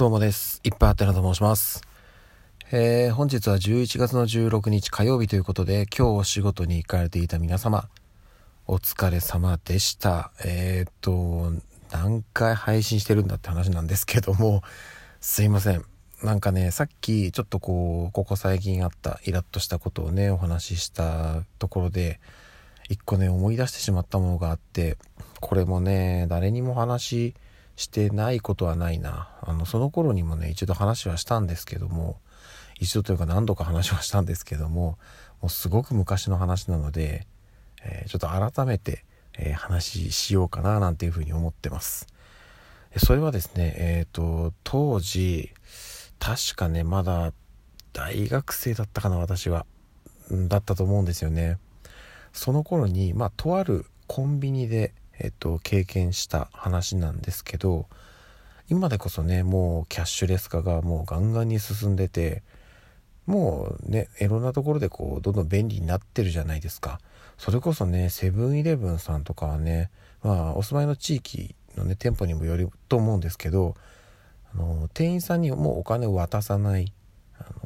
どうもです。いっぱいあってなと申します。えー、本日は11月の16日火曜日ということで、今日お仕事に行かれていた皆様、お疲れ様でした。えー、っと、何回配信してるんだって話なんですけども、すいません。なんかね、さっきちょっとこう、ここ最近あったイラッとしたことをね、お話ししたところで、一個ね、思い出してしまったものがあって、これもね、誰にも話ししてないことはないな。あの、その頃にもね、一度話はしたんですけども、一度というか何度か話はしたんですけども、もうすごく昔の話なので、えー、ちょっと改めて、えー、話しようかななんていうふうに思ってます。それはですね、えっ、ー、と、当時、確かね、まだ大学生だったかな、私は。だったと思うんですよね。その頃に、まあ、とあるコンビニで、えっと、経験した話なんですけど今でこそねもうキャッシュレス化がもうガンガンに進んでてもうねいろんなところでこうどんどん便利になってるじゃないですか。それこそねセブンイレブンさんとかはねまあお住まいの地域のね店舗にもよると思うんですけどあの店員さんにもうお金を渡さない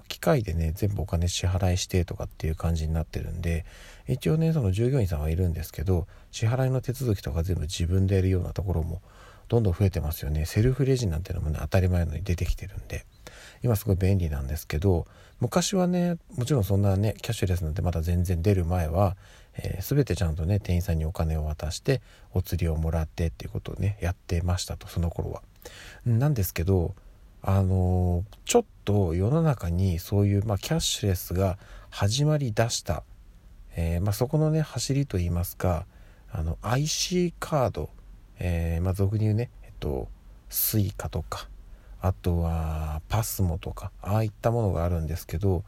機械でね全部お金支払いしてとかっていう感じになってるんで一応ねその従業員さんはいるんですけど支払いの手続きとか全部自分でやるようなところもどんどん増えてますよねセルフレジなんてのもね当たり前のに出てきてるんで今すごい便利なんですけど昔はねもちろんそんなねキャッシュレスなんてまだ全然出る前は、えー、全てちゃんとね店員さんにお金を渡してお釣りをもらってっていうことをねやってましたとその頃は。なんですけどあの、ちょっと世の中にそういう、まあ、キャッシュレスが始まりだしたえー、まあ、そこのね走りといいますかあの IC カード、えー、まあ、俗に言うねえっと Suica とかあとは PASMO とかああいったものがあるんですけど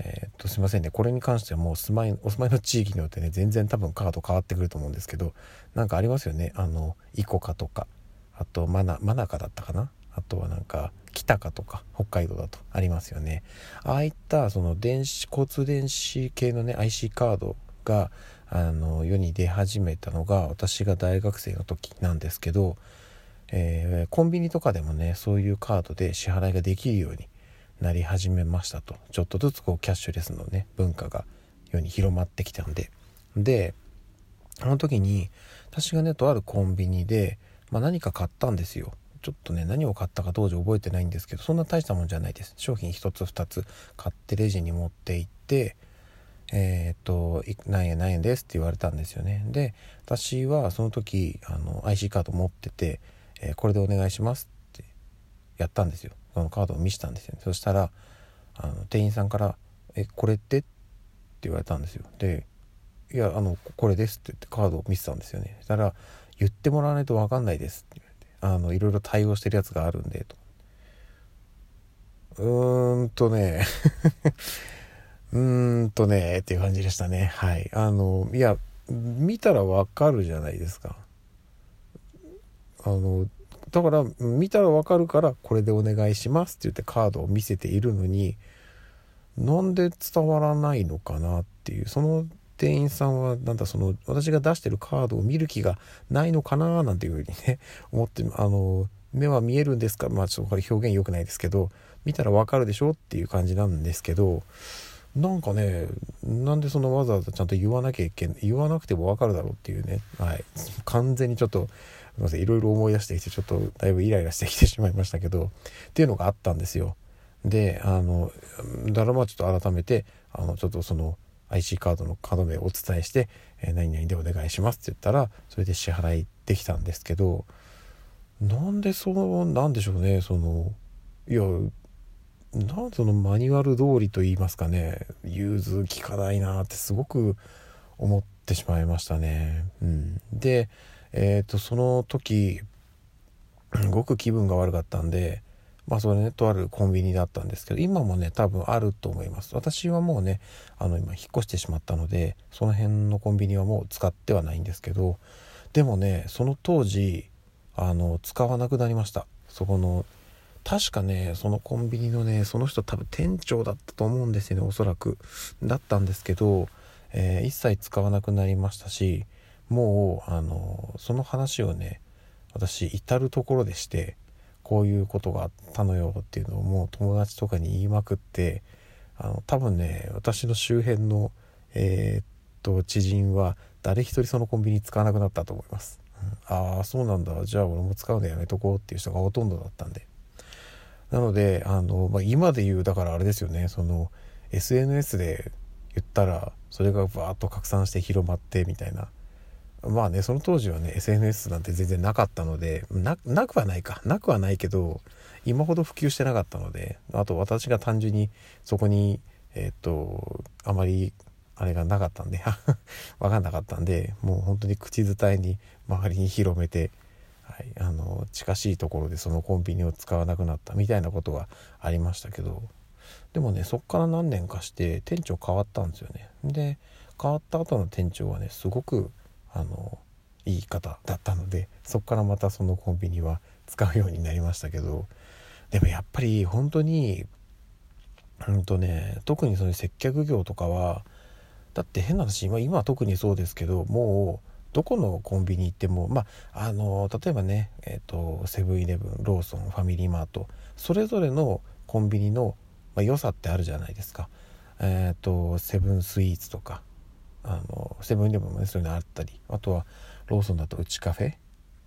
えー、っとすいませんねこれに関してはもう住まいお住まいの地域によってね全然多分カード変わってくると思うんですけどなんかありますよねあのイコカとかあとマナマナカだったかなあとはなんか北かとか北海道だとありますよね。ああいったその電子交通電子系のね IC カードがあの世に出始めたのが私が大学生の時なんですけど、えー、コンビニとかでもねそういうカードで支払いができるようになり始めましたと。ちょっとずつこうキャッシュレスのね文化が世に広まってきたんで。であの時に私がねとあるコンビニで、まあ、何か買ったんですよ。ちょっとね何を買ったか当時覚えてないんですけどそんな大したもんじゃないです。商品1つ2つ買ってレジに持って行ってえー、っと何円何円ですって言われたんですよね。で私はその時あの IC カード持ってて、えー、これでお願いしますってやったんですよ。そのカードを見せたんですよ、ね、そしたらあの店員さんから「えこれって?」って言われたんですよ。で「いやあのこれです」って言ってカードを見せたんですよね。そしたら「言ってもらわないと分かんないです」って。あのいろいろ対応してるやつがあるんでと。うーんとね。うーんとねっていう感じでしたね。はい。あのいや見たらわかるじゃないですか。あのだから見たらわかるからこれでお願いしますって言ってカードを見せているのになんで伝わらないのかなっていうその店員さんはなんだその私が出してるカードを見る気がないのかななんていうふうにね 思ってあの目は見えるんですかまあちょっとこれ表現良くないですけど見たらわかるでしょっていう感じなんですけどなんかねなんでそのわざわざちゃんと言わなきゃいけない言わなくてもわかるだろうっていうねはい。完全にちょっとすいませんいろいろ思い出してきてちょっとだいぶイライラしてきてしまいましたけどっていうのがあったんですよ。であのだからまあちょっと改めてあのちょっとその IC カードのカード名をお伝えして「えー、何々でお願いします」って言ったらそれで支払いできたんですけどなんでそのなんでしょうねそのいやなんそのマニュアル通りと言いますかね融通きかないなってすごく思ってしまいましたね。うん、でえっ、ー、とその時すごく気分が悪かったんでまあそれねとあるコンビニだったんですけど今もね多分あると思います。私はもうねあの今引っ越してしまったのでその辺のコンビニはもう使ってはないんですけどでもねその当時あの使わなくなりました。そこの確かねそのコンビニのねその人多分店長だったと思うんですよねおそらく。だったんですけど、えー、一切使わなくなりましたしもうあのその話をね私至る所でしてこういうことがあったのよっていうのをもう友達とかに言いまくってあの多分ね私の周辺のえー、っと知人は誰一人そのコンビニ使わなくなったと思います、うん、ああそうなんだ。じゃあ俺も使うのやめとこうっていう人がほとんどだったんで。なのであの、まあ、今で言うだからあれですよね。その SNS で言ったらそれがバーッと拡散して広まってみたいな。まあねその当時はね SNS なんて全然なかったのでなくはないか。なくはないけど今ほど普及してなかったのであと私が単純にそこにえっ、とあまりあれがなかったんで 分かんなかったんでもう本当に口伝えに周りに広めて、はい、あの近しいところでそのコンビニを使わなくなったみたいなことはありましたけどでもねそっから何年かして店長変わったんですよね。で変わった後の店長はねすごくあのいい方だったのでそっからまたそのコンビニは使うようになりましたけどでもやっぱり本当にうんとね特にその接客業とかはだって変な話今今は特にそうですけどもうどこのコンビニ行ってもまああの例えばねえっ、とセブンイレブンローソンファミリーマートそれぞれのコンビニの、まあ、良さってあるじゃないですか。えっ、ー、とセブンスイーツとかあのセブンイレブンもねそういうのあったりあとはローソンだとうちカフェ、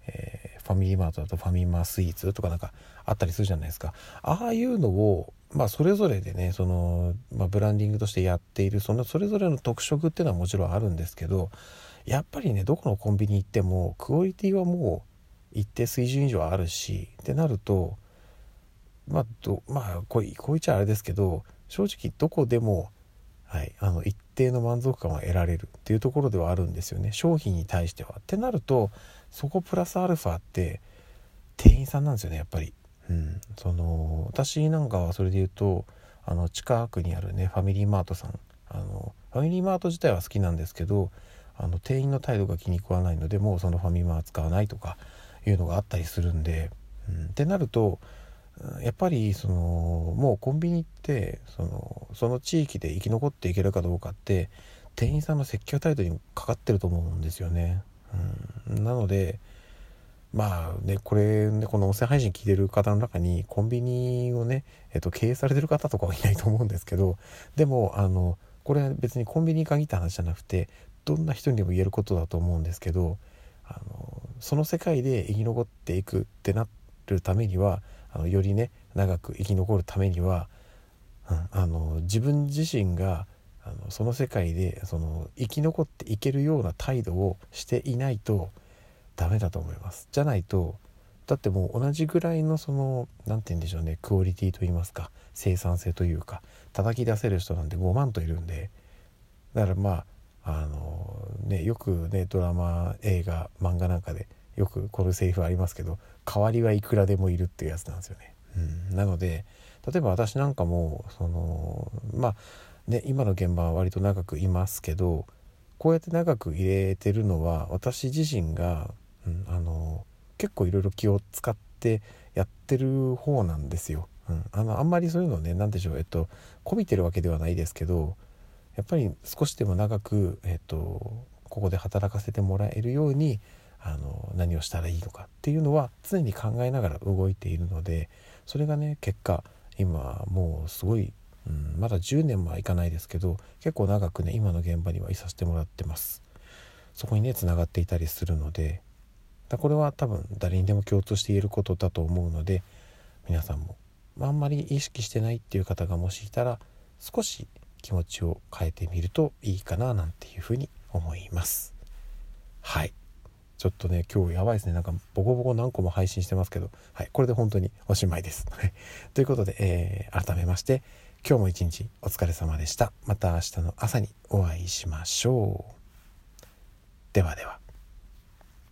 えー、ファミリーマートだとファミマスイーツとかなんかあったりするじゃないですか。ああいうのをまあそれぞれでねその、まあ、ブランディングとしてやっているそのそれぞれの特色っていうのはもちろんあるんですけどやっぱりねどこのコンビニ行ってもクオリティはもう一定水準以上あるしってなるとまあどまあこうこう言っちゃあれですけど正直どこでも、はい、あの一定の満足感は得られるっていうところではあるんですよね。商品に対しては。ってなるとそこプラスアルファって店員さんなんですよねやっぱり。うん、その私なんかはそれで言うとあの近くにあるねファミリーマートさん。あのファミリーマート自体は好きなんですけどあの店員の態度が気に食わないのでもうそのファミマは使わないとかいうのがあったりするんで、うん、ってなるとやっぱりそのもうコンビニってそのその地域で生き残っていけるかどうかって店員さんの接客態度にかかってると思うんですよね。うん、なのでまあねこれねこの音声配信聞いてる方の中にコンビニをね、えっと、経営されてる方とかはいないと思うんですけどでもあのこれは別にコンビニに限った話じゃなくてどんな人にでも言えることだと思うんですけどあのその世界で生き残っていくってなるためにはあのよりね長く生き残るためには、うん、あの自分自身があのその世界でその生き残っていけるような態度をしていないとダメだと思います。じゃないとだってもう同じぐらいのその何て言うんでしょうねクオリティと言いますか生産性というか叩き出せる人なんて5万といるんでだからまああのねよくねドラマ映画漫画なんかでよくこのセリフありますけど代わりはいくらでもいるっていうやつなんですよね。うん、なので例えば私なんかもそのまあね今の現場は割と長くいますけどこうやって長く入れてるのは私自身がうん、あの結構いろいろ気を使ってやってる方なんですよ。うん、あのあんまりそういうのね何でしょうえっとこびてるわけではないですけどやっぱり少しでも長く、えっと、ここで働かせてもらえるようにあの何をしたらいいのかっていうのは常に考えながら動いているのでそれがね結果今もうすごい、うん、まだ10年もはいかないですけど結構長くね今の現場にはいさせてもらってます。そこにねつながっていたりするのでだこれは多分誰にでも共通して言えることだと思うので皆さんもあんまり意識してないっていう方がもしいたら少し気持ちを変えてみるといいかななんていうふうに思いますはいちょっとね今日やばいですね。なんかボコボコ何個も配信してますけど。はいこれで本当におしまいです。ということで、えー、改めまして今日も一日お疲れ様でした。また明日の朝にお会いしましょう。ではでは。